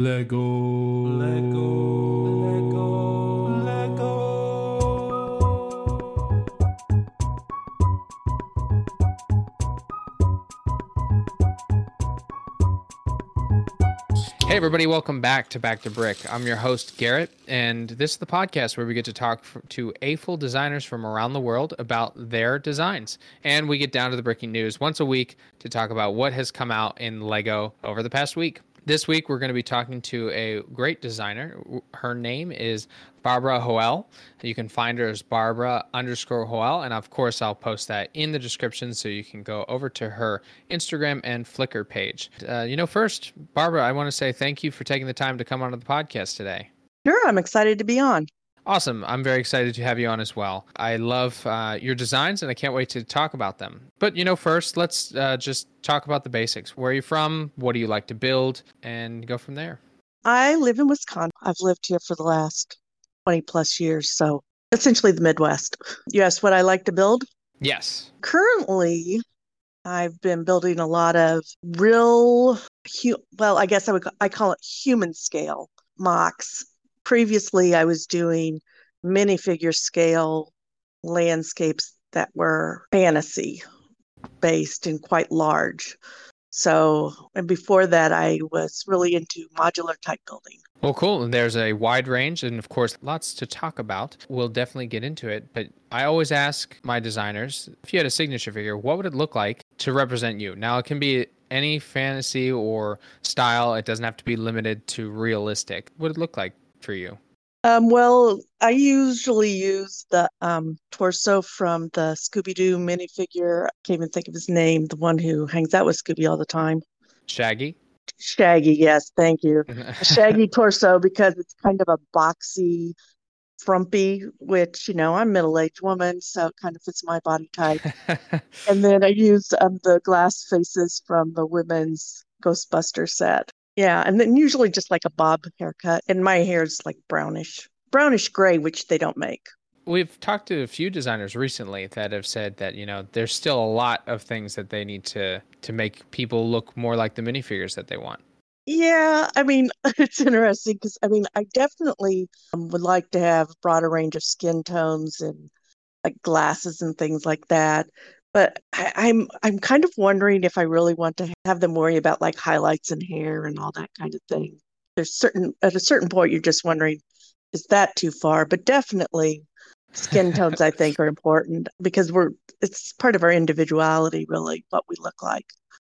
Lego. Lego. Lego. Lego. Hey, everybody, welcome back to Back 2 Brick. I'm your host, Garrett, and this is the podcast where we get to talk f- to AFOL designers from around the world about their designs. And we get down to the bricking news once a week to talk about what has come out in Lego over the past week. This week, we're going to be talking to a great designer. Her name is Barbara Hoel. You can find her as Barbara underscore Hoel. And of course, I'll post that in the description so you can go over to her Instagram and Flickr page. Uh, you know, first, Barbara, I want to say thank you for taking the time to come onto the podcast today. Sure, I'm excited to be on. Awesome. I'm very excited to have you on as well. I love uh, your designs and I can't wait to talk about them. But, you know, first, let's uh, just talk about the basics. Where are you from? What do you like to build? And go from there. I live in Wisconsin. I've lived here for the last 20 plus years, so essentially the Midwest. You asked what I like to build? Yes. Currently, I've been building a lot of real, hu- well, I guess I would I call it human scale MOCs. Previously, I was doing minifigure scale landscapes that were fantasy based and quite large. So, and before that, I was really into modular type building. Well, cool. And there's a wide range and, of course, lots to talk about. We'll definitely get into it. But I always ask my designers if you had a signature figure, what would it look like to represent you? Now, it can be any fantasy or style, it doesn't have to be limited to realistic. What would it look like for you? Um, well, I usually use the um, torso from the Scooby Doo minifigure. I can't even think of his name, the one who hangs out with Scooby all the time. Shaggy? Shaggy, yes, thank you. Shaggy torso because it's kind of a boxy, frumpy, which, you know, I'm a middle aged woman, so it kind of fits my body type. and then I used um, the glass faces from the women's Ghostbuster set. Yeah, and then usually just like a bob haircut. And my hair is like brownish, brownish gray, which they don't make. We've talked to a few designers recently that have said that you know there's still a lot of things that they need to to make people look more like the minifigures that they want. Yeah, I mean, it's interesting because I mean, I definitely um, would like to have a broader range of skin tones and like glasses and things like that. But I, I'm I'm kind of wondering if I really want to have them worry about like highlights and hair and all that kind of thing. There's certain at a certain point you're just wondering, is that too far? But definitely skin tones I think are important because we're it's part of our individuality really what we look like.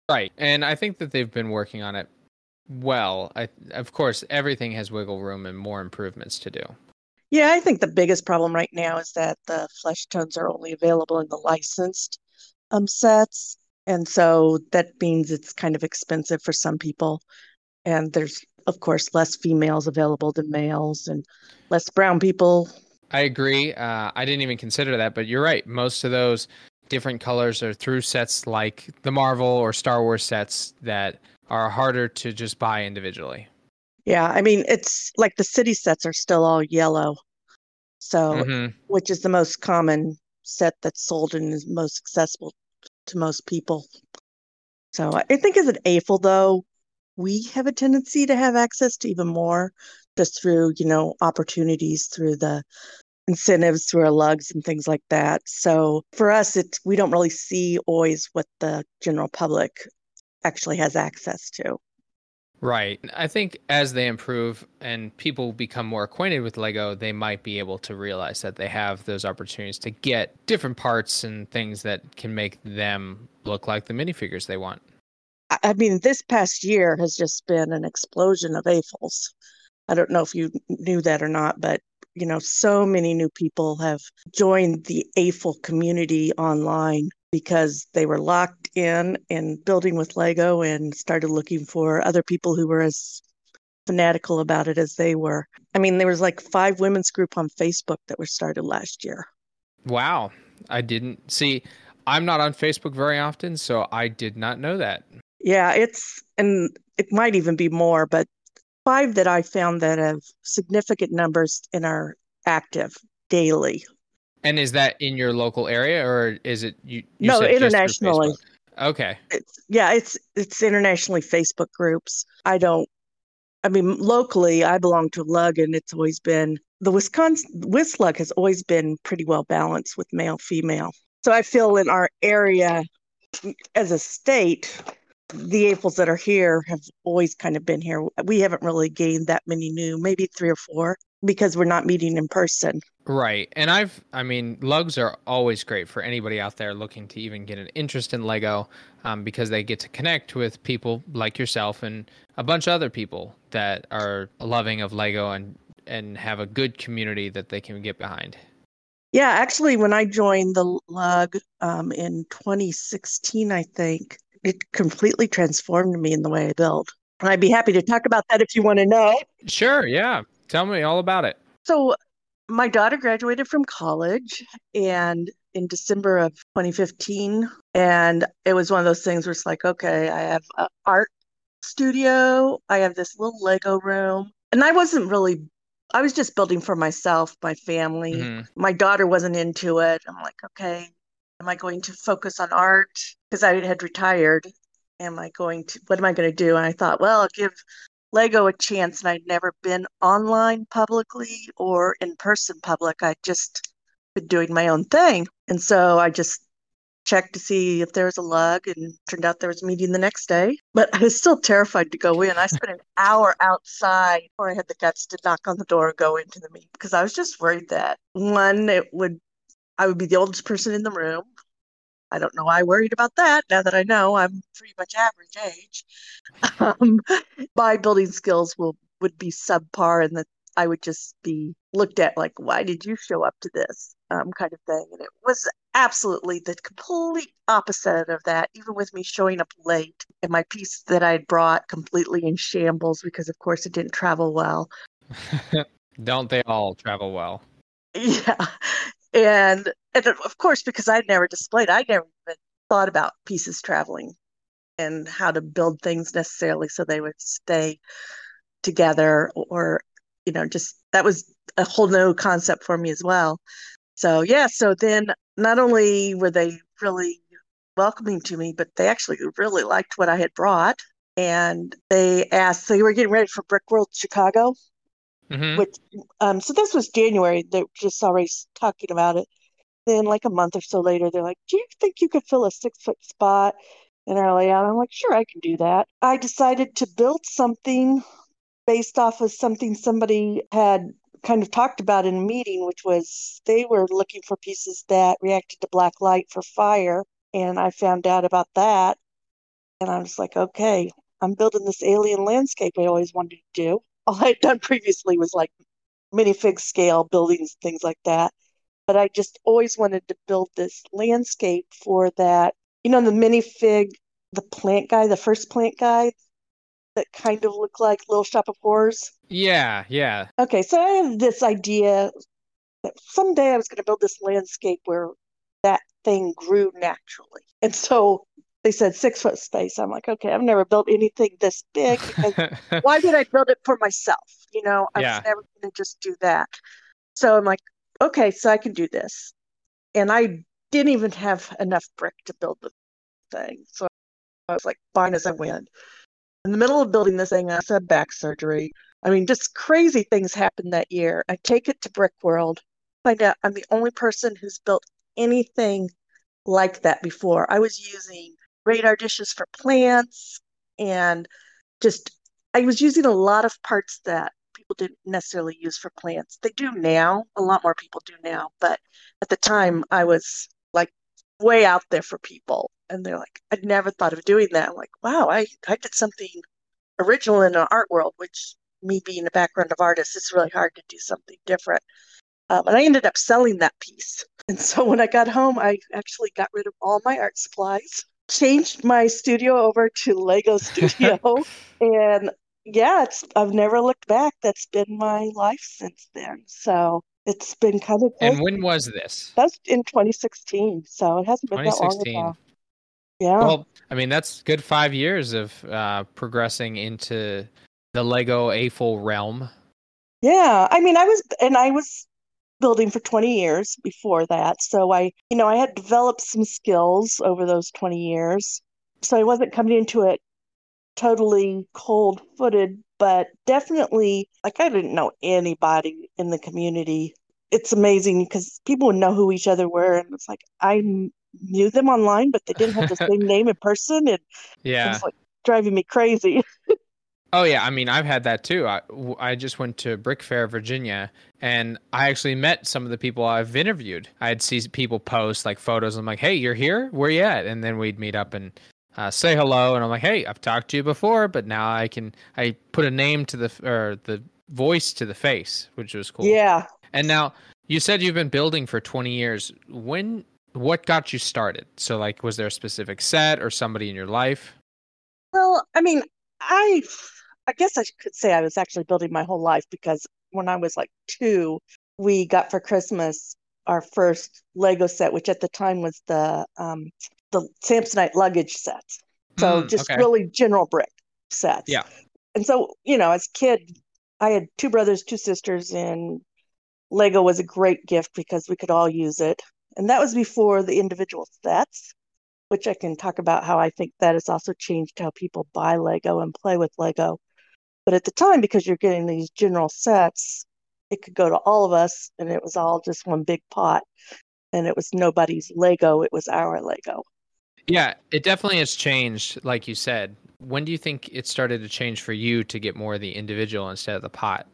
Right. And I think that they've been working on it well. I of course everything has wiggle room and more improvements to do. Yeah, I think the biggest problem right now is that the flesh tones are only available in the licensed um, sets. And so that means it's kind of expensive for some people. And there's, of course, less females available than males and less brown people. I agree. Uh, I didn't even consider that, but you're right. Most of those different colors are through sets like the Marvel or Star Wars sets that are harder to just buy individually. Yeah, I mean, it's like the city sets are still all yellow. So, Mhm. which is the most common set that's sold and is most accessible to most people. So, I think as an AFOL, though, we have a tendency to have access to even more just through, you know, opportunities through the incentives through our lugs and things like that. So, for us, it's we don't really see always what the general public actually has access to. Right. I think as they improve and people become more acquainted with Lego, they might be able to realize that they have those opportunities to get different parts and things that can make them look like the minifigures they want. I mean, this past year has just been an explosion of AFOLs. I don't know if you knew that or not, but you know, so many new people have joined the AFOL community online because they were locked in and building with Lego and started looking for other people who were as fanatical about it as they were. I mean, there was like five women's group on Facebook that were started last year. Wow. I didn't see. I'm not on Facebook very often, so I did not know that. Yeah, it's and it might even be more, but five that I found that have significant numbers and are active daily. And is that in your local area or is it you? you No, internationally. Okay. It's yeah, it's it's internationally Facebook groups. I don't I mean, locally, I belong to Lug, and it's always been the Wisconsin Wislug has always been pretty well balanced with male female. So I feel in our area, as a state, the aphids that are here have always kind of been here. We haven't really gained that many new, maybe three or four, because we're not meeting in person. Right. And I've, I mean, lugs are always great for anybody out there looking to even get an interest in Lego um, because they get to connect with people like yourself and a bunch of other people that are loving of Lego and, and have a good community that they can get behind. Yeah, actually, when I joined the lug um, in 2016, I think it completely transformed me in the way I build. I'd be happy to talk about that if you want to know. Sure. Yeah. Tell me all about it. So, my daughter graduated from college and in December of 2015. And it was one of those things where it's like, okay, I have an art studio, I have this little Lego room. And I wasn't really, I was just building for myself, my family. Mm-hmm. My daughter wasn't into it. I'm like, okay, am I going to focus on art? Because I had retired. Am I going to, what am I going to do? And I thought, well, I'll give Lego a chance. And I'd never been online publicly or in person public. I'd just been doing my own thing. And so I just checked to see if there was a lug and turned out there was a meeting the next day. But I was still terrified to go in. I spent an hour outside before I had the guts to knock on the door and go into the meeting because I was just worried that one, it would I would be the oldest person in the room. I don't know why I worried about that now that I know I'm pretty much average age. Um, my building skills will would be subpar and that I would just be looked at like, why did you show up to this? Um, kind of thing. And it was absolutely the complete opposite of that, even with me showing up late and my piece that I had brought completely in shambles because, of course, it didn't travel well. Don't they all travel well? Yeah. And, and of course, because I'd never displayed, I'd never even thought about pieces traveling and how to build things necessarily so they would stay together or you know just that was a whole new concept for me as well. So yeah so then not only were they really welcoming to me but they actually really liked what i had brought. And they asked they were getting ready for Brickworld Chicago mm-hmm. which um so this was january. They were just already talking about it then like a month or so later they're like do you think you could fill a six foot spot in our layout i'm like sure i can do that i decided to build something based off of something somebody had kind of talked about in a meeting, which was they were looking for pieces that reacted to black light for fire. And I found out about that. And I was like, okay, I'm building this alien landscape I always wanted to do. All I had done previously was like minifig scale buildings, things like that. But I just always wanted to build this landscape for that. You know, the minifig, the plant guy, the first plant guy, that kind of look like Little Shop of Horrors. Yeah, yeah. Okay, so I have this idea that someday I was going to build this landscape where that thing grew naturally. And so they said six foot space. I'm like, okay, I've never built anything this big. why did I build it for myself? You know, I yeah. was never going to just do that. So I'm like, okay, so I can do this. And I didn't even have enough brick to build the thing. So I was like, fine as I went in the middle of building this thing, I had back surgery. I mean, just crazy things happened that year. I take it to Brickworld, find out I'm the only person who's built anything like that before. I was using radar dishes for plants and just, I was using a lot of parts that people didn't necessarily use for plants. They do now, a lot more people do now, but at the time I was like way out there for people and they're like, I'd never thought of doing that. I'm like, wow, I, I did something original in an art world, which me being a background of artists, it's really hard to do something different. Um, and I ended up selling that piece. And so when I got home, I actually got rid of all my art supplies, changed my studio over to Lego Studio, and yeah, it's I've never looked back. That's been my life since then. So it's been kind of. And when was this? That's in 2016. So it hasn't been that long ago. Yeah. Well, I mean, that's good five years of uh, progressing into the Lego aphid realm. Yeah. I mean, I was, and I was building for 20 years before that. So I, you know, I had developed some skills over those 20 years. So I wasn't coming into it totally cold footed but definitely, like, I didn't know anybody in the community. It's amazing because people would know who each other were. And it's like, I knew them online, but they didn't have the same name in person. And Yeah. it's like driving me crazy. Oh yeah, I mean I've had that too. I I just went to BrickFair, Virginia, and I actually met some of the people I've interviewed. I'd see people post like photos. I'm like, hey, you're here? Where you at? And then we'd meet up and uh, say hello. And I'm like, hey, I've talked to you before, but now I can I put a name to the or the voice to the face, which was cool. Yeah. And now you said you've been building for 20 years. When what got you started? So like, was there a specific set or somebody in your life? Well, I mean, I I guess I could say I was actually building my whole life because when I was like two, we got for Christmas our first Lego set, which at the time was the um the Samsonite luggage sets. So Mm, just okay. really general brick sets. Yeah. And so, you know, as a kid, I had two brothers, two sisters, and Lego was a great gift because we could all use it. And that was before the individual sets, which I can talk about how I think that has also changed how people buy Lego and play with Lego. But at the time, because you're getting these general sets, it could go to all of us, and it was all just one big pot. And it was nobody's Lego, it was our Lego. Yeah, it definitely has changed, like you said. When do you think it started to change for you to get more of the individual instead of the pot?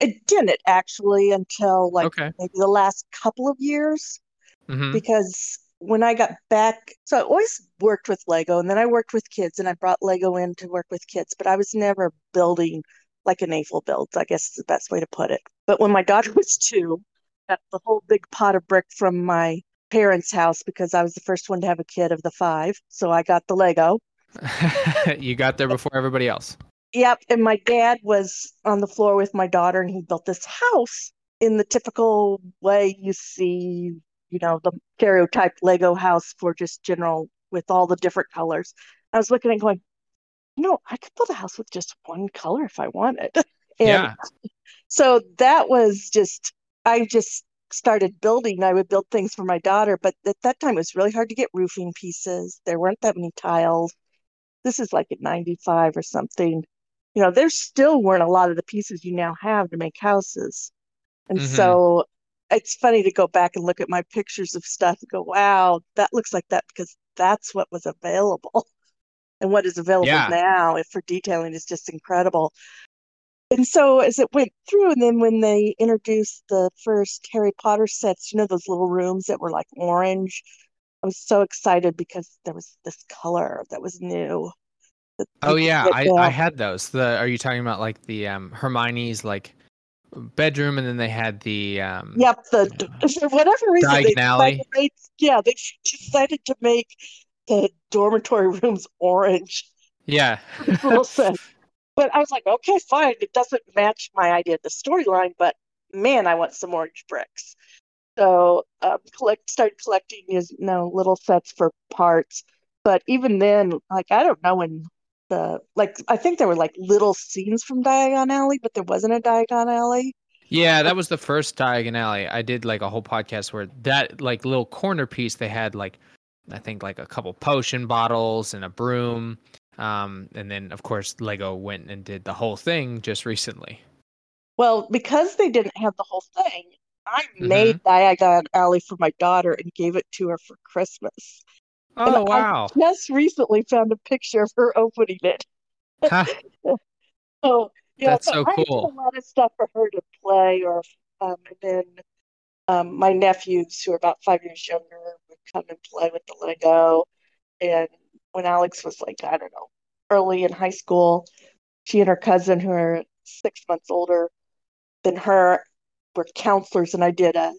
It didn't actually until like okay. maybe the last couple of years. hmm because when I got back, so I always worked with Lego and then I worked with kids and I brought Lego in to work with kids, but I was never building like an AFOL builds, I guess is the best way to put it. But when my daughter was two, got the whole big pot of brick from my parents' house because I was the first one to have a kid of the five. So I got the Lego. you got there before everybody else. Yep. And my dad was on the floor with my daughter and he built this house in the typical way you see, you know, the stereotype Lego house for just general with all the different colors. I was looking and going, no, I could build a house with just one color if I wanted. And yeah. so that was just, I just started building. I would build things for my daughter, but at that time it was really hard to get roofing pieces. There weren't that many tiles. This is like at 95 or something. You know, there still weren't a lot of the pieces you now have to make houses. And Mhm. so it's funny to go back and look at my pictures of stuff and go, wow, that looks like that because that's what was available. And what is available Yeah. now if for detailing is just incredible. And so as it went through, and then when they introduced the first Harry Potter sets, you know, those little rooms that were like orange, I was so excited because there was this color that was new. that Oh yeah, I. I had those. The are you talking about like the um Hermione's like bedroom and then they had the um Yep, the for whatever reason they decided to make, yeah, they decided to make the dormitory rooms orange. yeah. Little set. But I was like, okay, fine. It doesn't match my idea of the storyline, but man, I want some orange bricks. So um, collect started collecting you know little sets for parts. But even then, like I don't know when the like I think there were like little scenes from Diagon Alley, but there wasn't a Diagon Alley. Yeah, that was the first Diagon Alley. I did like a whole podcast where that like little corner piece they had like I think like a couple potion bottles and a broom. Um, and then of course Lego went and did the whole thing just recently. Well, because they didn't have the whole thing, I Mhm. made Diagon Alley for my daughter and gave it to her for Christmas. And Oh I wow. just recently found a picture of her opening it. Ha, So yeah, That's so I did cool. a lot of stuff for her to play, or um, and then um, my nephews, who are about five years younger, would come and play with the Lego. And when Alex was like, I don't know, early in high school, she and her cousin, who are six months older than her, were counselors, and I did a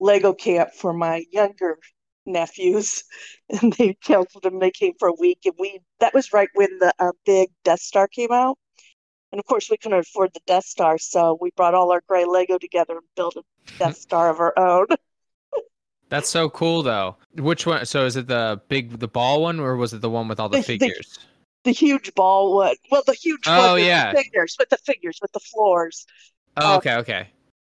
Lego camp for my younger nephews, and they counseled them. They came for a week, and we that was right when the uh, big Death Star came out. And of course, we couldn't afford the Death Star, so we brought all our gray Lego together and built a Death Star of our own. That's so cool though. Which one? So is it the big the ball one or was it the one with all the The- the- figures? The huge ball one, well, the huge Oh, one with yeah. the figures, with the figures, with the floors. Oh, uh, okay, okay.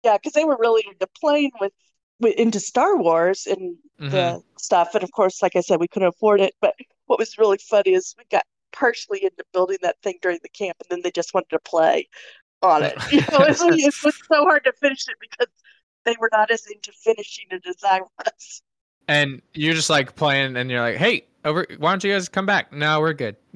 Yeah, because they were really into playing with, with into Star Wars and Mhm. the stuff. And of course, like I said, we couldn't afford it. But what was really funny is we got partially into building that thing during the camp, and then they just wanted to play on it. You know, it was, it was so hard to finish it because they were not as into finishing it as I was. And you're just like playing, and you're like, "Hey, over! Why don't you guys come back? No, we're good."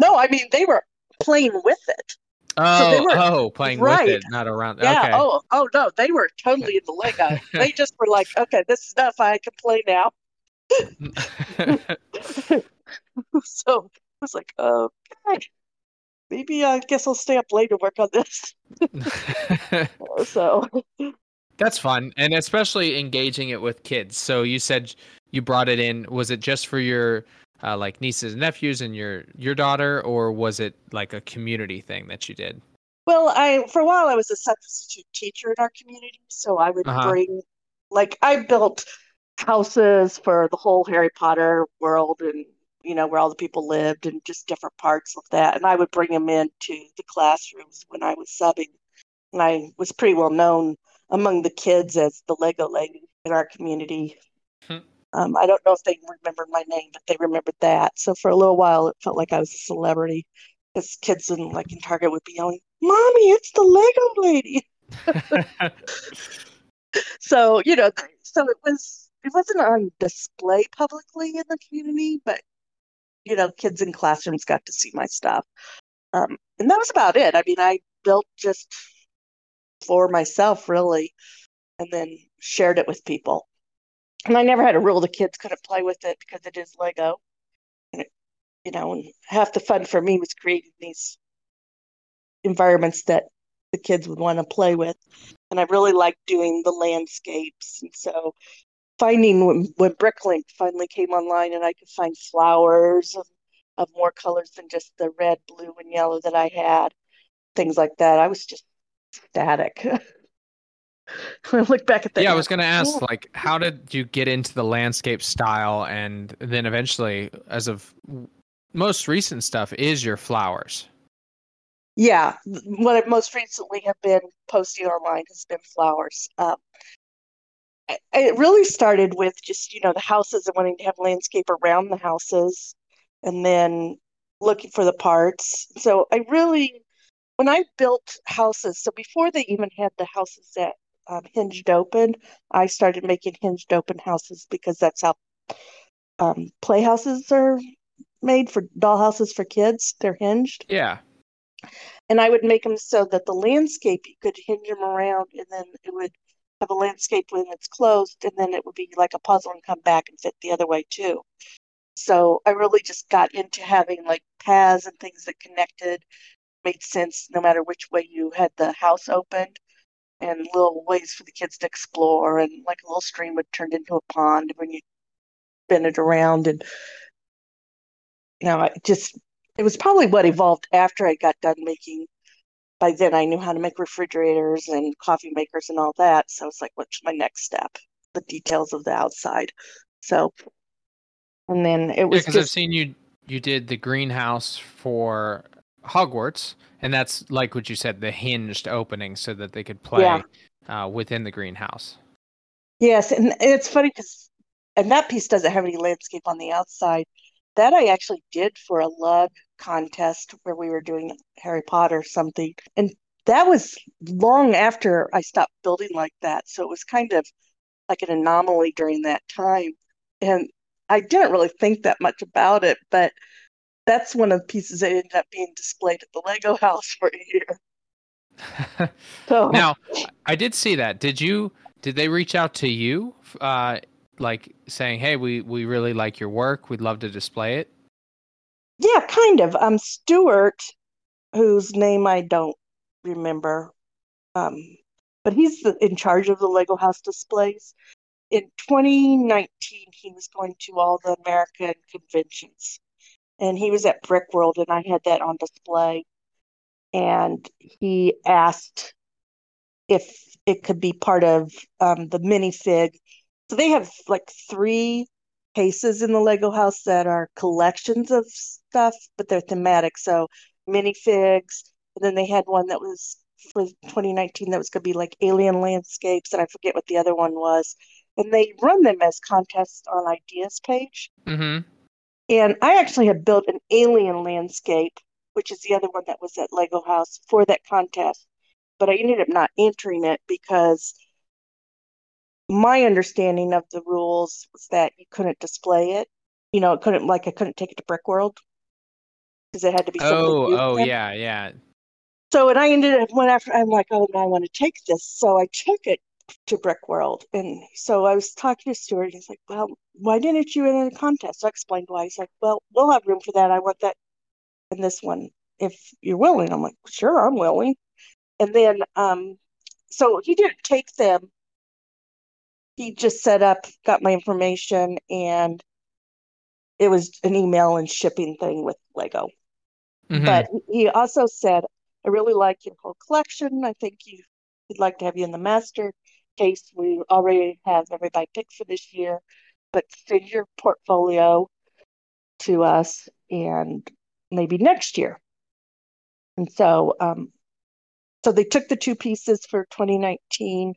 No, I mean they were playing with it. oh, were- oh, playing right. with it, not around. Yeah. Okay. Oh, oh no, they were totally in the Lego. they just were like, okay, this is enough. I can play now. so I was like, okay, maybe I guess I'll stay up late to work on this. So That's fun, and especially engaging it with kids. So you said you brought it in. Was it just for your uh, like nieces and nephews and your your daughter, or was it like a community thing that you did? Well, I for a while I was a substitute teacher in our community, so I would Uh-huh. bring like I built houses for the whole Harry Potter world and you know where all the people lived and just different parts of that, and I would bring them into the classrooms when I was subbing, and I was pretty well known among the kids as the Lego lady in our community. Hmm. Um, I don't know if they remembered my name, but they remembered that. So for a little while, it felt like I was a celebrity. Because kids in like in Target would be yelling, "Mommy, it's the Lego lady!" So you know, so it was it wasn't on display publicly in the community, but you know, kids in classrooms got to see my stuff, um, and that was about it. I mean, I built just for myself really, and then shared it with people. And I never had a rule the kids couldn't play with it because it is Lego. And it, you know, and half the fun for me was creating these environments that the kids would want to play with. And I really liked doing the landscapes. And so finding when, when Bricklink finally came online and I could find flowers of, of more colors than just the red, blue, and yellow that I had, things like that, I was just ecstatic. When I look back at that. yeah, I was gonna ask, cool. like, how did you get into the landscape style, and then eventually, as of most recent stuff, is your flowers. Yeah, what I most recently have been posting online has been flowers. Um, I- it really started with just, you know, the houses and wanting to have landscape around the houses and then looking for the parts. So I really, when I built houses, so before they even had the houses that um, hinged open, I started making hinged open houses because that's how um, playhouses are made for dollhouses for kids. They're hinged Yeah. and I would make them so that the landscape you could hinge them around, and then it would have a landscape when it's closed, and then it would be like a puzzle and come back and fit the other way too. So I really just got into having like paths and things that connected, made sense no matter which way you had the house opened, and little ways for the kids to explore, and like a little stream would turn into a pond when you spin it around, and you know, I just it was probably what evolved after I got done making. By then, I knew how to make refrigerators and coffee makers and all that. So it's like, what's my next step? The details of the outside. So, and then it was because I've seen you you did the greenhouse for Hogwarts, and that's like what you said, the hinged opening, so that they could play Yeah. uh, within the greenhouse. yes. And, and it's funny because, and that piece doesn't have any landscape on the outside. That I actually did for a lug contest where we were doing Harry Potter something. And that was long after I stopped building like that. So it was kind of like an anomaly during that time. And I didn't really think that much about it, but that's one of the pieces that ended up being displayed at the Lego house for a year. So now, I did see that. Did you? Did they reach out to you, uh, like saying, "Hey, we we really like your work. We'd love to display it." yeah, kind of. Um, Stuart, whose name I don't remember, um, but he's the, in charge of the Lego house displays. In 2019, he was going to all the American conventions, and he was at Brickworld, and I had that on display. And he asked if it could be part of um, the minifig. So they have like three cases in the Lego house that are collections of stuff, but they're thematic. So minifigs, and then they had one that was for 2019 that was going to be like alien landscapes, and I forget what the other one was. And they run them as contests on Ideas page. Mm-hmm. And I actually had built an alien landscape, which is the other one that was at Lego House for that contest. But I ended up not entering it because my understanding of the rules was that you couldn't display it. You know, it couldn't like I couldn't take it to Brickworld because it had to be Oh, oh yeah, yeah. So, and I ended up went after. I'm like, oh, no, I want to take this. So I took it to Brickworld, and so I was talking to Stuart. And he's like, well, why didn't you enter the contest? So I explained why. He's like, well, we'll have room for that. I want that in this one if you're willing. I'm like, sure, I'm willing. And then, um, so he didn't take them. He just set up, got my information, and it was an email and shipping thing with Lego. Mhm. But he also said, I really like your whole collection. I think you would like to have you in the master case. We already have everybody picked for this year, but send your portfolio to us and maybe next year. And so, um, so they took the two pieces for 2019,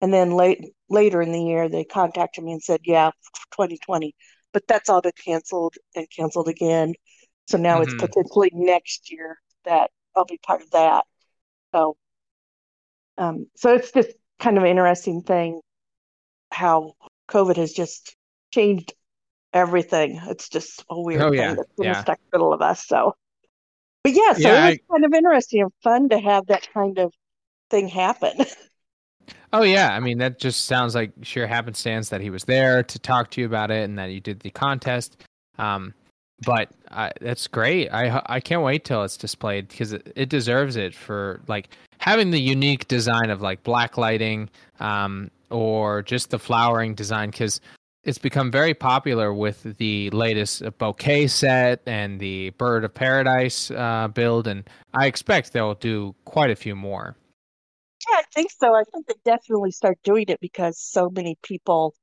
and then late later in the year they contacted me and said, "Yeah, 2020," but that's all been canceled and canceled again. So now it's Mhm. potentially next year that I'll be part of that. So, um, so it's just kind of interesting thing how COVID has just changed everything. It's just a weird Oh thing yeah, that's in the stuck middle of us. So, but yeah, so Yeah, it was kind of interesting and fun to have that kind of thing happen. Oh yeah, I mean that just sounds like sheer happenstance that he was there to talk to you about it and that you did the contest. Um, but I, that's great. I I can't wait till it's displayed because it, it deserves it for like having the unique design of like black lighting, um, or just the flowering design because it's become very popular with the latest bouquet set and the bird of paradise uh, build, and I expect they'll do quite a few more. Yeah, I think so. I think they definitely start doing it because so many people,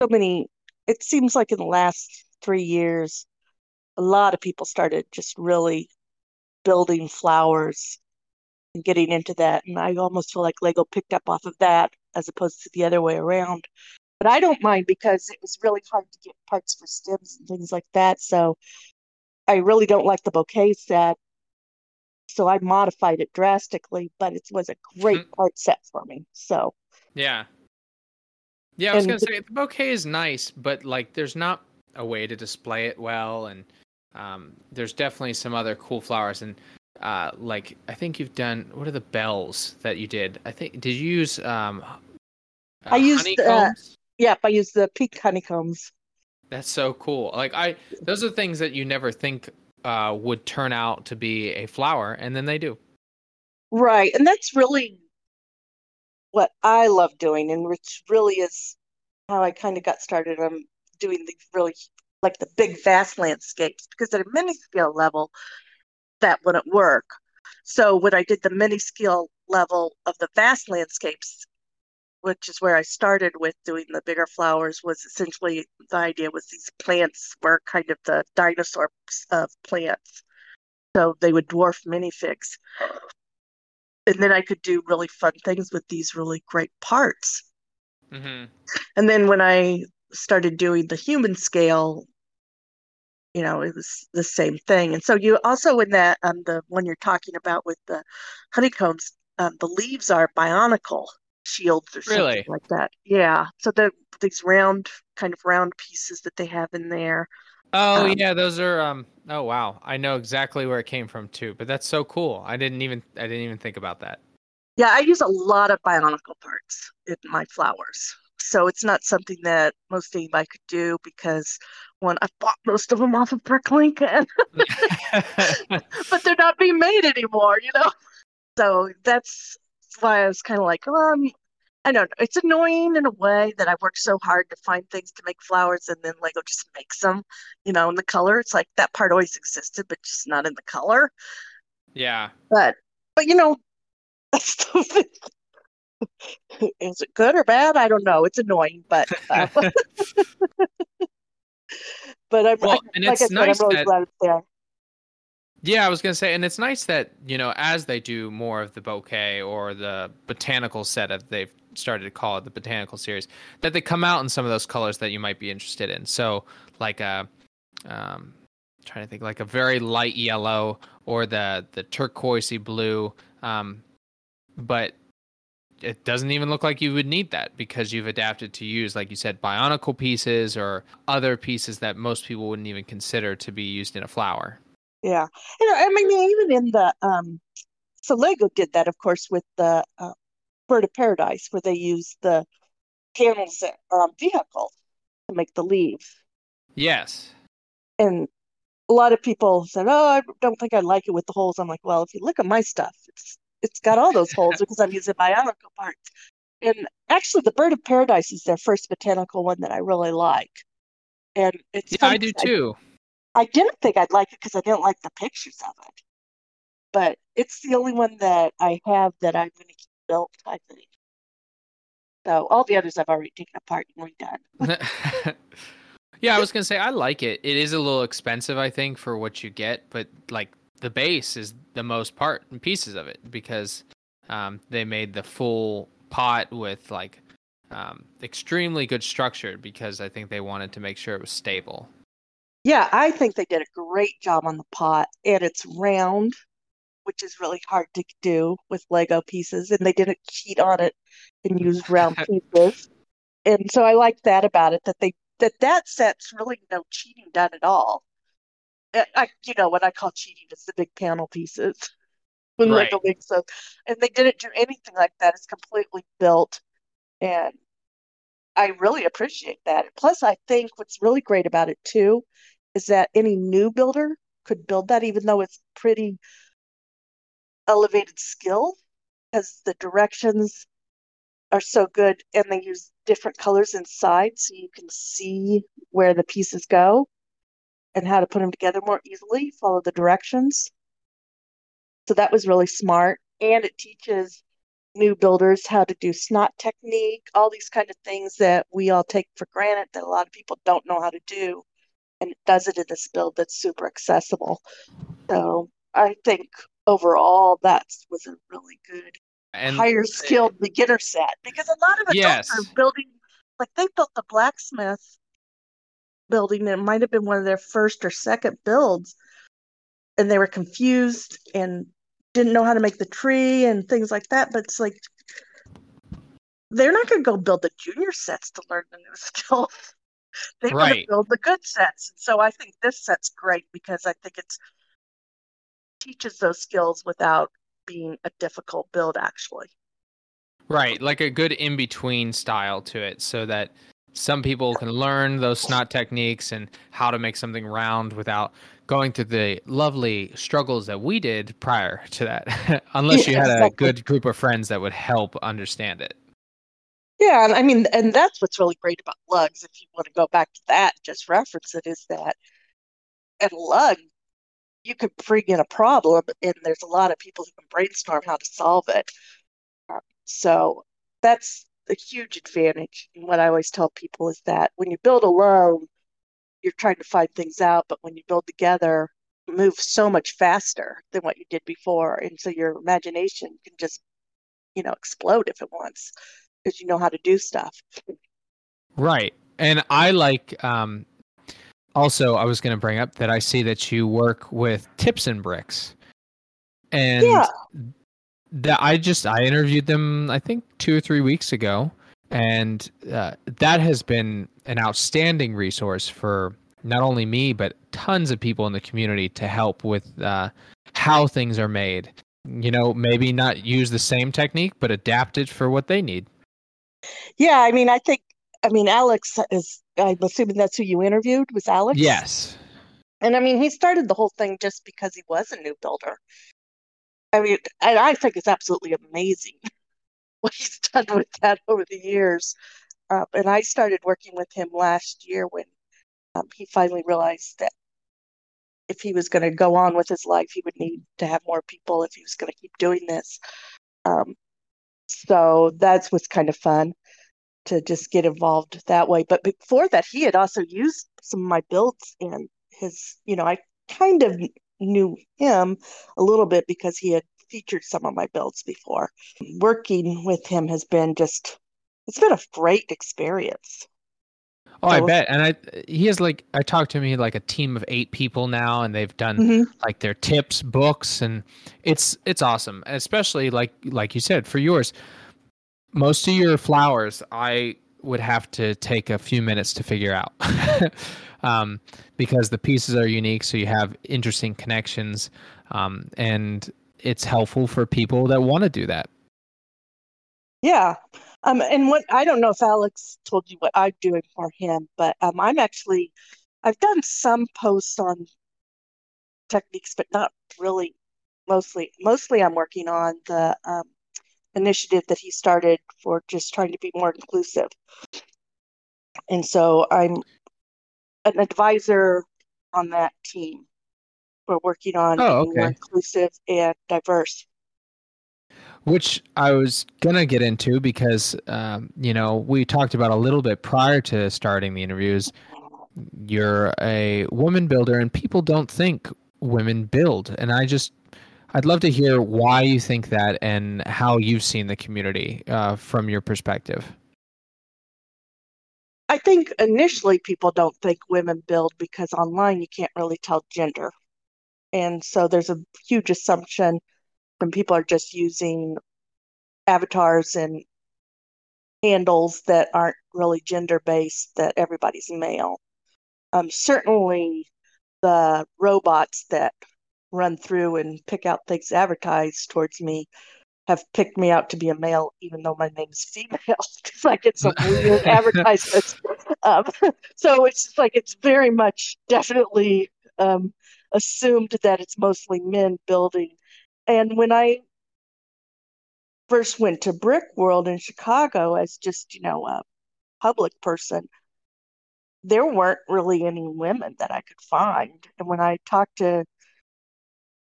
so many, it seems like in the last three years, a lot of people started just really building flowers and getting into that. And I almost feel like Lego picked up off of that as opposed to the other way around. But I don't mind because it was really hard to get parts for stems and things like that. So I really don't like the bouquet set. So I modified it drastically, but it was a great part set for me. So Yeah. Yeah, I was And gonna say the bouquet is nice, but like there's not a way to display it well, and um, there's definitely some other cool flowers, and uh, like I think you've done. What are the bells that you did? I think did you use um, uh, I used, uh? Yep, I used the pink honeycombs. That's so cool. Like I, those are things that you never think uh, would turn out to be a flower, and then they do. Right. And that's really what I love doing, and which really is how I kind of got started on doing the really like the big vast landscapes because at a mini scale level, that wouldn't work. So when I did the mini scale level of the vast landscapes, which is where I started with doing the bigger flowers, was essentially the idea was these plants were kind of the dinosaurs of plants. So they would dwarf minifigs. And then I could do really fun things with these really great parts. Mm-hmm. And then when I started doing the human scale, you know, it was the same thing. And so you also in that um the one you're talking about with the honeycombs, um, the leaves are bionicle shields or something Really? like that. Yeah. So the these round kind of round pieces that they have in there. Oh Um, yeah, those are um oh wow. I know exactly where it came from too, but that's so cool. I didn't even I didn't even think about that. Yeah, I use a lot of bionicle parts in my flowers. So it's not something that most anybody could do because one, I bought most of them off of BrickLink, but they're not being made anymore, you know? So that's why I was kind of like, um, I don't know. It's annoying in a way that I worked so hard to find things to make flowers and then Lego just makes them, you know, in the color. It's like that part always existed, but just not in the color. yeah. But, but you know, I still think, is it good or bad? I don't know. It's annoying, but, uh, but I'm, Well, I, and like I it's said, nice I'm really that glad it's there. Yeah, I was gonna say, and it's nice that you know, as they do more of the bouquet or the botanical set, of they've started to call it the botanical series, that they come out in some of those colors that you might be interested in. So, like, uh, um, trying to think like a very light yellow or the the turquoisey blue. Um, but it doesn't even look like you would need that because you've adapted to use, like you said, bionicle pieces or other pieces that most people wouldn't even consider to be used in a flower. Yeah. You know, I mean, even in the, um, so Lego did that, of course, with the uh, Bird of Paradise, where they used the panels um, vehicle to make the leaves. Yes. And a lot of people said, "Oh, I don't think I like it with the holes." I'm like, "Well, if you look at my stuff, it's it's got all those holes because I'm using bionicle parts." And actually, the Bird of Paradise is their first botanical one that I really like. And it's Yeah, I do too. I, I didn't think I'd like it because I didn't like the pictures of it. But it's the only one that I have that I'm going to keep built, I think. So all the others I've already taken apart and redone. yeah, I was gonna say I like it. It is a little expensive, I think, for what you get, but like the base is the most part and pieces of it because um, they made the full pot with like um, extremely good structure because I think they wanted to make sure it was stable. Yeah, I think they did a great job on the pot, and it's round, which is really hard to do with Lego pieces, and they didn't cheat on it and use round pieces. And so I like that about it that they that that set's really no cheating done at all. I, you know what I call cheating is the big panel pieces when Right. Lego makes those, and they didn't do anything like that. It's completely built, and I really appreciate that. Plus, I think what's really great about it too is that any new builder could build that, even though it's pretty elevated skill, because the directions are so good and they use different colors inside so you can see where the pieces go and how to put them together more easily, follow the directions. So that was really smart. And it teaches new builders how to do snot technique, all these kind of things that we all take for granted that a lot of people don't know how to do. And it does it in this build that's super accessible. So I think overall that was a really good And higher skilled beginner set because a lot of adults Yes. are building like they built the blacksmith building it might have been one of their first or second builds. And they were confused and didn't know how to make the tree and things like that. But it's like they're not going to go build the junior sets to learn the new skills they want to build the good sets. And so i think this set's great because i think it's teaches those skills without being a difficult build actually. Right, like a good in between style to it so that some people can learn those snot techniques and how to make something round without going through the lovely struggles that we did prior to that. Unless you Yeah, had a good group of friends that would help understand it. Yeah, and I mean, and that's what's really great about lugs. If you want to go back to that, just reference it, is that at a lug, you could bring in a problem, and there's a lot of people who can brainstorm how to solve it. Uh, So that's a huge advantage. And what I always tell people is that when you build alone, you're trying to find things out, but when you build together, you move so much faster than what you did before. And so your imagination can just, you know, explode if it wants, because you know how to do stuff. Right. And I like um also I was going to bring up that I see that you work with tips and bricks. And Yeah. That I just I interviewed them I think 2 or 3 weeks ago and uh, that has been an outstanding resource for not only me but tons of people in the community to help with uh, how things are made. You know, maybe not use the same technique but adapt it for what they need. Yeah, I mean, I think, I mean, Alex is, I'm assuming that's who you interviewed, was Alex? Yes. And I mean, he started the whole thing just because he was a new builder. I mean, and I think it's absolutely amazing what he's done with that over the years. Uh, and I started working with him last year when um, he finally realized that if he was going to go on with his life, he would need to have more people if he was going to keep doing this. Um, so that's what's kind of fun to just get involved that way. But before that, he had also used some of my builds in his, you know, I kind of knew him a little bit because he had featured some of my builds before. Working with him has been just, it's been a great experience. Oh, I bet. And I he has like I talked to him. He had like a team of eight people now, and they've done Mhm. like their tips, books, and it's it's awesome. Especially like like you said for yours, most of your flowers, I would have to take a few minutes to figure out, um, because the pieces are unique. So you have interesting connections, um, and it's helpful for people that want to do that. Yeah. Um, and what I don't know if Alex told you what I'm doing for him, but um, I'm actually I've done some posts on techniques, but not really. Mostly, mostly I'm working on the um, initiative that he started for just trying to be more inclusive. And so I'm an advisor on that team. We're working on Oh, being more inclusive and diverse. which I was gonna get into because um, you know we talked about a little bit prior to starting the interviews. You're a woman builder, and people don't think women build, and I just I'd love to hear why you think that and how you've seen the community uh, from your perspective. I think initially people don't think women build because online you can't really tell gender. And so there's a huge assumption when people are just using avatars and handles that aren't really gender based that everybody's male. Um, certainly the robots that run through and pick out things advertised towards me have picked me out to be a male, even though my name's female, because I get some weird advertisements. Um, so it's just like it's very much definitely um, assumed that it's mostly men building. And when I first went to Brick World in Chicago as just, you know, a public person, there weren't really any women that I could find. And when I talked to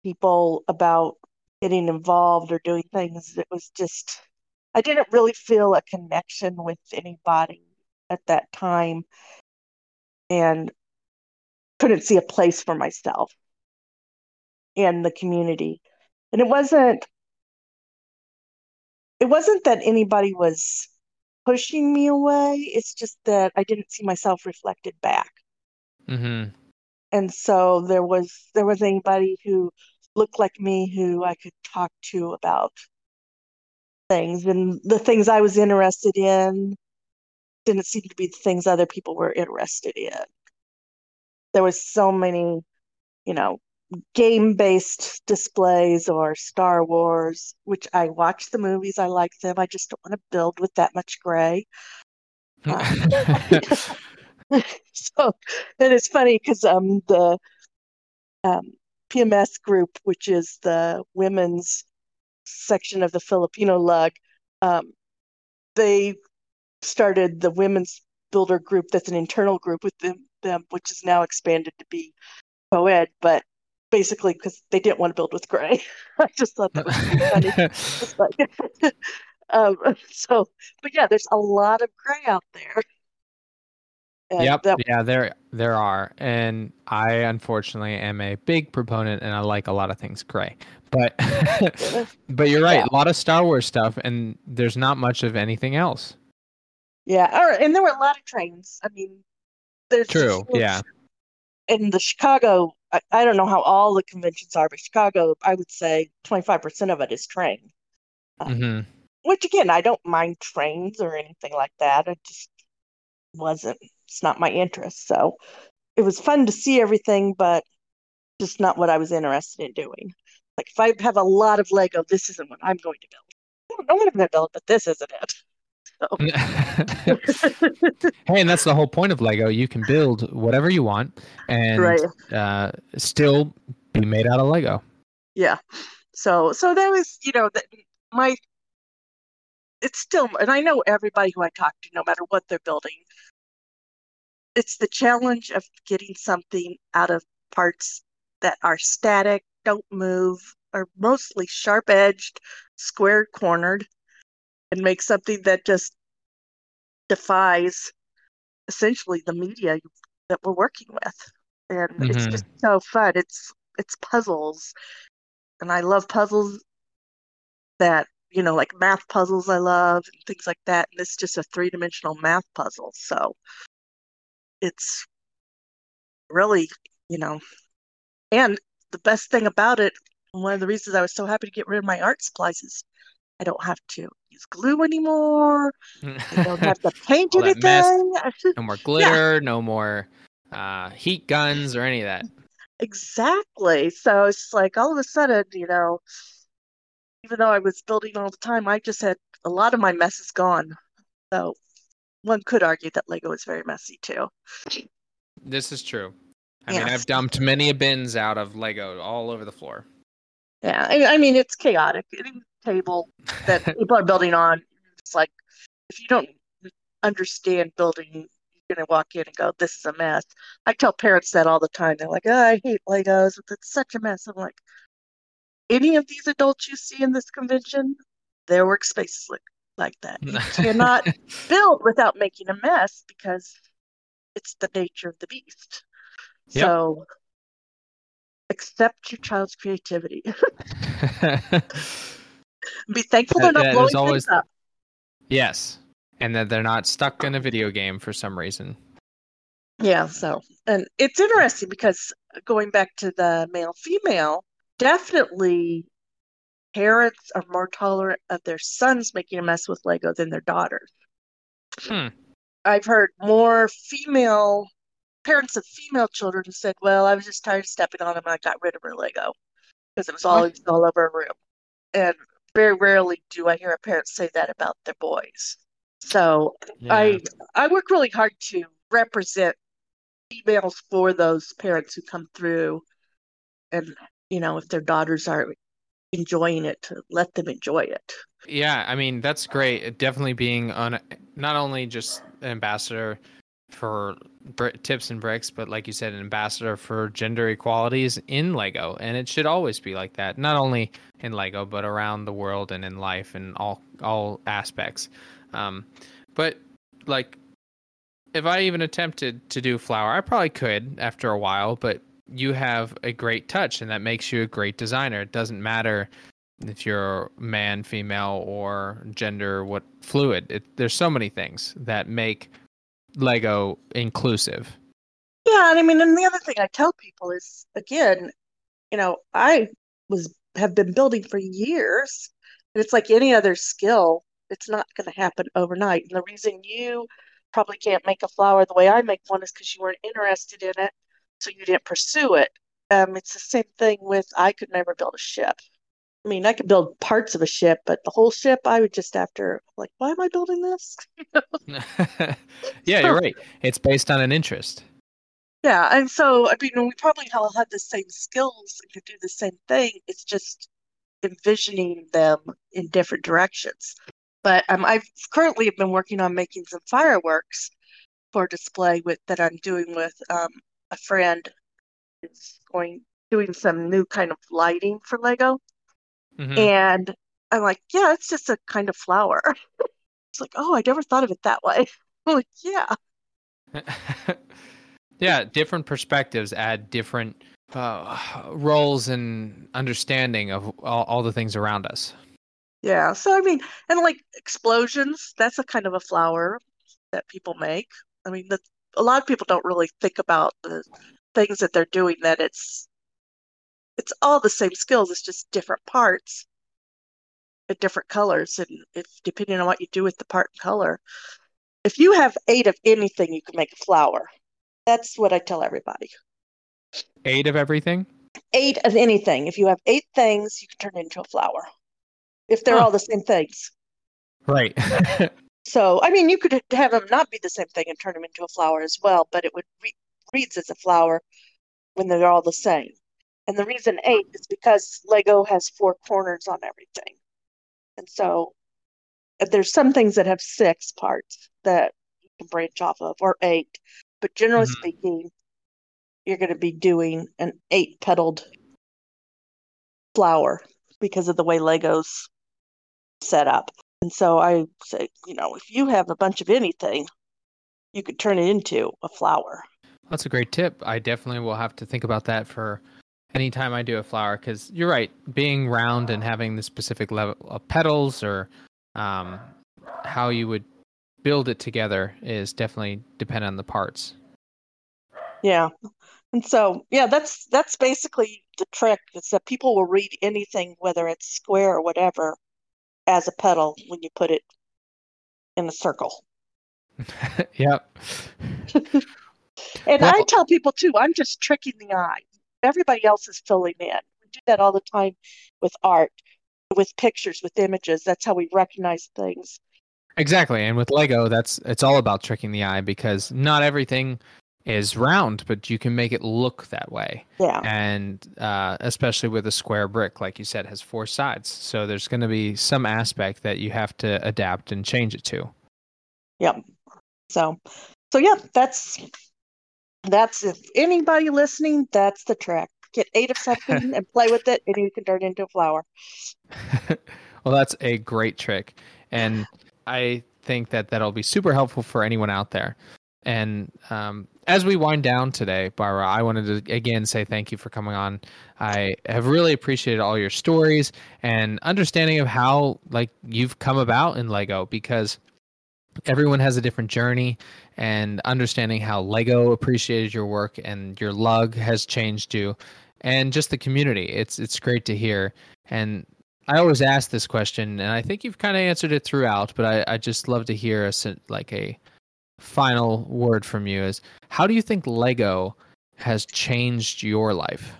people about getting involved or doing things, it was just, I didn't really feel a connection with anybody at that time and couldn't see a place for myself in the community. And it wasn't, it wasn't that anybody was pushing me away. It's just that I didn't see myself reflected back. hmm And so there was there was anybody who looked like me who I could talk to about things and the things I was interested in didn't seem to be the things other people were interested in. There was so many, you know, game-based displays or Star Wars, which I watch the movies, I like them. I just don't want to build with that much gray. So, and it's funny because um the um, PMS group, which is the women's section of the Filipino lug, um, they started the women's builder group. That's an internal group with them, them which is now expanded to be co-ed, but basically because they didn't want to build with gray. I just thought that was funny. Like- um, so, but yeah, there's a lot of gray out there. And yep. that Yeah, there there are, and I unfortunately am a big proponent, and I like a lot of things gray. But but you're right, Yeah. a lot of Star Wars stuff, and there's not much of anything else. Yeah, or, and there were a lot of trains. I mean, there's True. Yeah. in the Chicago, I, I don't know how all the conventions are, but Chicago, I would say 25% of it is train. hmm Which again, I don't mind trains or anything like that. It just wasn't, it's not my interest. So it was fun to see everything, but just not what I was interested in doing. Like if I have a lot of Lego, this isn't what I'm going to build. I don't know what I'm going to build, but this isn't it. hey, and that's the whole point of Lego. You can build whatever you want, and Right. uh, still be made out of Lego. Yeah. So so that was, you know, that my it's still and I know everybody who I talk to, no matter what they're building, it's the challenge of getting something out of parts that are static, don't move, are mostly sharp edged, square cornered, and make something that just defies essentially the media that we're working with. And it's Mhm. just so fun. It's it's puzzles and I love puzzles that, you know, like math puzzles I love and things like that. And it's just a three-dimensional math puzzle. So it's really, you know, and the best thing about it, one of the reasons I was so happy to get rid of my art supplies is I don't have to use glue anymore. I don't have to paint All that mess. anything. no more glitter, no more uh, heat guns or any of that. Exactly. So it's like all of a sudden, you know, even though I was building all the time, I just had a lot of my mess is gone. So one could argue that Lego is very messy too. This is true. I mean, I've dumped many bins out of Lego all over the floor. Yeah, I, I mean it's chaotic. Any table that people are building on, it's like if you don't understand building, you're gonna walk in and go, "This is a mess." I tell parents that all the time. They're like, "Oh, I hate Legos. It's such a mess." I'm like, any of these adults you see in this convention, their workspaces look like that. You cannot build without making a mess because it's the nature of the beast. Yep. So accept your child's creativity. Be thankful they're not blowing always- things up. yes, and that they're not stuck in a video game for some reason. Yeah, so and it's interesting because going back to the male female, definitely parents are more tolerant of their sons making a mess with Lego than their daughters. Hmm. I've heard more female parents of female children who said, "Well, I was just tired of stepping on them and I got rid of her Lego because it was always all over her room." And very rarely do I hear a parent say that about their boys. So I I work really hard to represent females for those parents who come through, and you know if their daughters are enjoying it, to let them enjoy it. Yeah, I mean that's great. Definitely being on not only just an ambassador for tips and bricks, but like you said, an ambassador for gender equalities in Lego, and it should always be like that. Not only in Lego, but around the world and in life and all all aspects. Um, but like, if I even attempted to do flower, I probably could after a while. But you have a great touch, and that makes you a great designer. It doesn't matter if you're man, female, or gender, what fluid. It, there's so many things that make Lego inclusive. Yeah, and I mean, and the other thing I tell people is, again, you know, I was have been building for years, and it's like any other skill, it's not going to happen overnight. And the reason you probably can't make a flower the way I make one is because you weren't interested in it, so you didn't pursue it. Um, it's the same thing with I could never build a ship. I mean, I could build parts of a ship, but the whole ship, I would just after like, why am I building this? yeah, you're right. It's based on an interest. Yeah, and so I mean, we probably all have the same skills and could do the same thing. It's just envisioning them in different directions. But um, I've currently have been working on making some fireworks for display with that I'm doing with um, a friend. Is going doing some new kind of lighting for Lego, Mhm. and I'm like, yeah, it's just a kind of flower. It's like, oh, I never thought of it that way. I'm like, yeah. yeah, different perspectives add different uh, roles and understanding of all, all the things around us. Yeah, so I mean, and like explosions, that's a kind of a flower that people make. I mean, that a lot of people don't really think about the things that they're doing, that it's it's all the same skills, it's just different parts and different colors. And if depending on what you do with the part and color, if you have eight of anything, you can make a flower. That's what I tell everybody. Eight of everything. Eight of anything. If you have eight things, you can turn it into a flower. If they're Huh. all the same things. Right. So, I mean, you could have them not be the same thing and turn them into a flower as well, but it would re reads as a flower when they're all the same. And the reason eight is because Lego has four corners on everything. And so there's some things that have six parts that you can branch off of, or eight. But generally Mhm. speaking, you're going to be doing an eight petaled flower because of the way Lego's set up. And so I say, you know, if you have a bunch of anything, you could turn it into a flower. That's a great tip. I definitely will have to think about that for anytime I do a flower because you're right. Being round and having the specific level of petals or um, how you would build it together is definitely dependent on the parts. Yeah. And so, yeah, that's that's basically the trick is that people will read anything, whether it's square or whatever, as a petal when you put it in a circle. yep. And I tell people too, I'm just tricking the eye. Everybody else is filling in. We do that all the time with art, with pictures, with images. That's how we recognize things. Exactly. And with Lego, that's it's all about tricking the eye because not everything is round, but you can make it look that way. Yeah. And uh, especially with a square brick, like you said, has four sides. So there's going to be some aspect that you have to adapt and change it to. Yep. So, so yeah, that's that's if anybody listening, that's the trick. Get eight of something and play with it, and you can turn it into a flower. well, that's a great trick. And I think that that'll be super helpful for anyone out there. And um, as we wind down today, Barbara, I wanted to again say thank you for coming on. I have really appreciated all your stories and understanding of how like you've come about in Lego because everyone has a different journey and understanding how Lego appreciated your work and your lug has changed you and just the community. It's it's great to hear. And I always ask this question and I think you've kind of answered it throughout, but I, I just love to hear a like a final word from you is how do you think Lego has changed your life?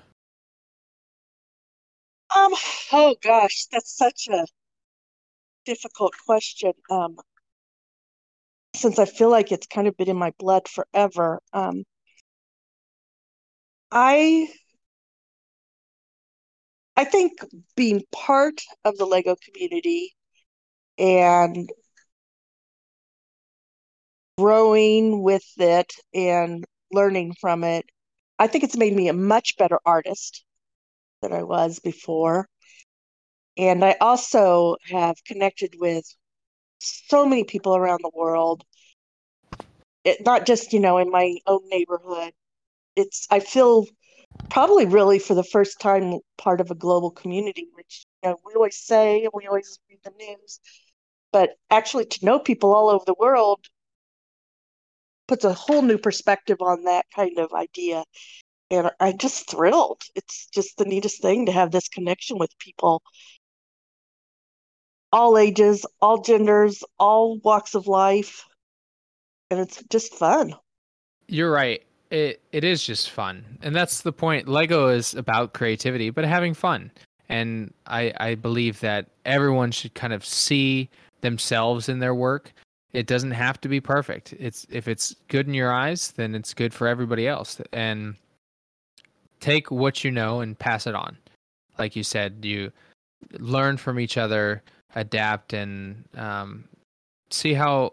Um, oh gosh, that's such a difficult question. Um, since I feel like it's kind of been in my blood forever. Um, I I think being part of the Lego community and growing with it and learning from it, I think it's made me a much better artist than I was before. And I also have connected with so many people around the world. It, not just, you know, in my own neighborhood. It's, I feel probably really for the first time part of a global community, which, you know, we always say and we always read the news, but actually to know people all over the world puts a whole new perspective on that kind of idea. And I'm just thrilled. It's just the neatest thing to have this connection with people, all ages, all genders, all walks of life. And it's just fun. You're right. It it is just fun. And that's the point. Lego is about creativity, but having fun. And I I believe that everyone should kind of see themselves in their work. It doesn't have to be perfect. It's if it's good in your eyes, then it's good for everybody else. And take what you know and pass it on. Like you said, you learn from each other, adapt, and um, see how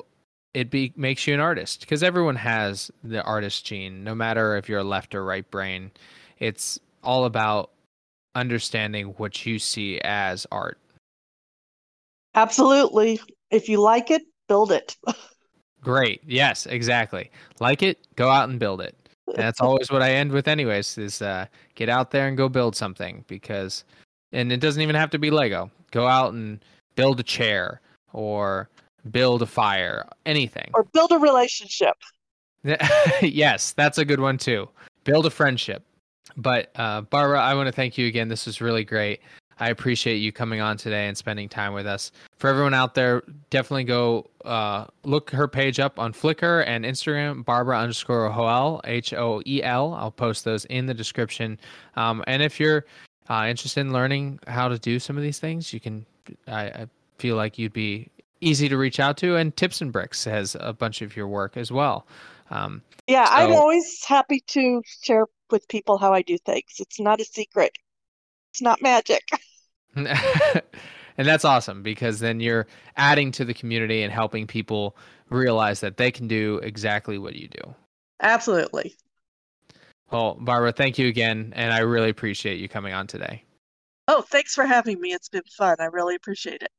it be makes you an artist because everyone has the artist gene no matter if you're a left or right brain it's all about understanding what you see as art Absolutely. If you like it, build it. great yes exactly like it go out and build it And that's always what i end with anyways is uh, get out there and go build something because and it doesn't even have to be lego go out and build a chair or build a fire anything Or build a relationship. yes, that's a good one too. Build a friendship. But uh, Barbara, I want to thank you again. This was really great. I appreciate you coming on today and spending time with us. For everyone out there, definitely go uh, look her page up on Flickr and Instagram, Barbara underscore Hoel, H O E L. I'll post those in the description. Um, and if you're uh, interested in learning how to do some of these things, you can. I, I feel like you'd be easy to reach out to. And Tips and Bricks has a bunch of your work as well. Um, Yeah, I'm always happy to share with people how I do things. It's not a secret. It's not magic. and that's awesome because then you're adding to the community and helping people realize that they can do exactly what you do. Absolutely. Well, Barbara, thank you again, and I really appreciate you coming on today. Oh, thanks for having me. It's been fun. I really appreciate it.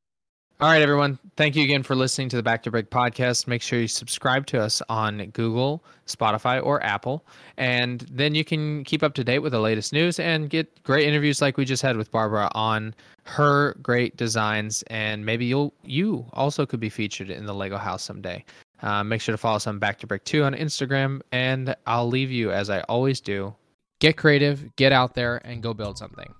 All right, everyone. Thank you again for listening to the Back 2 Brick podcast. Make sure you subscribe to us on Google, Spotify, or Apple. And then you can keep up to date with the latest news and get great interviews like we just had with Barbara on her great designs. And maybe you'll you also could be featured in the Lego house someday. Uh, make sure to follow us on Back 2 Brick 2 on Instagram. And I'll leave you, as I always do, get creative, get out there, and go build something.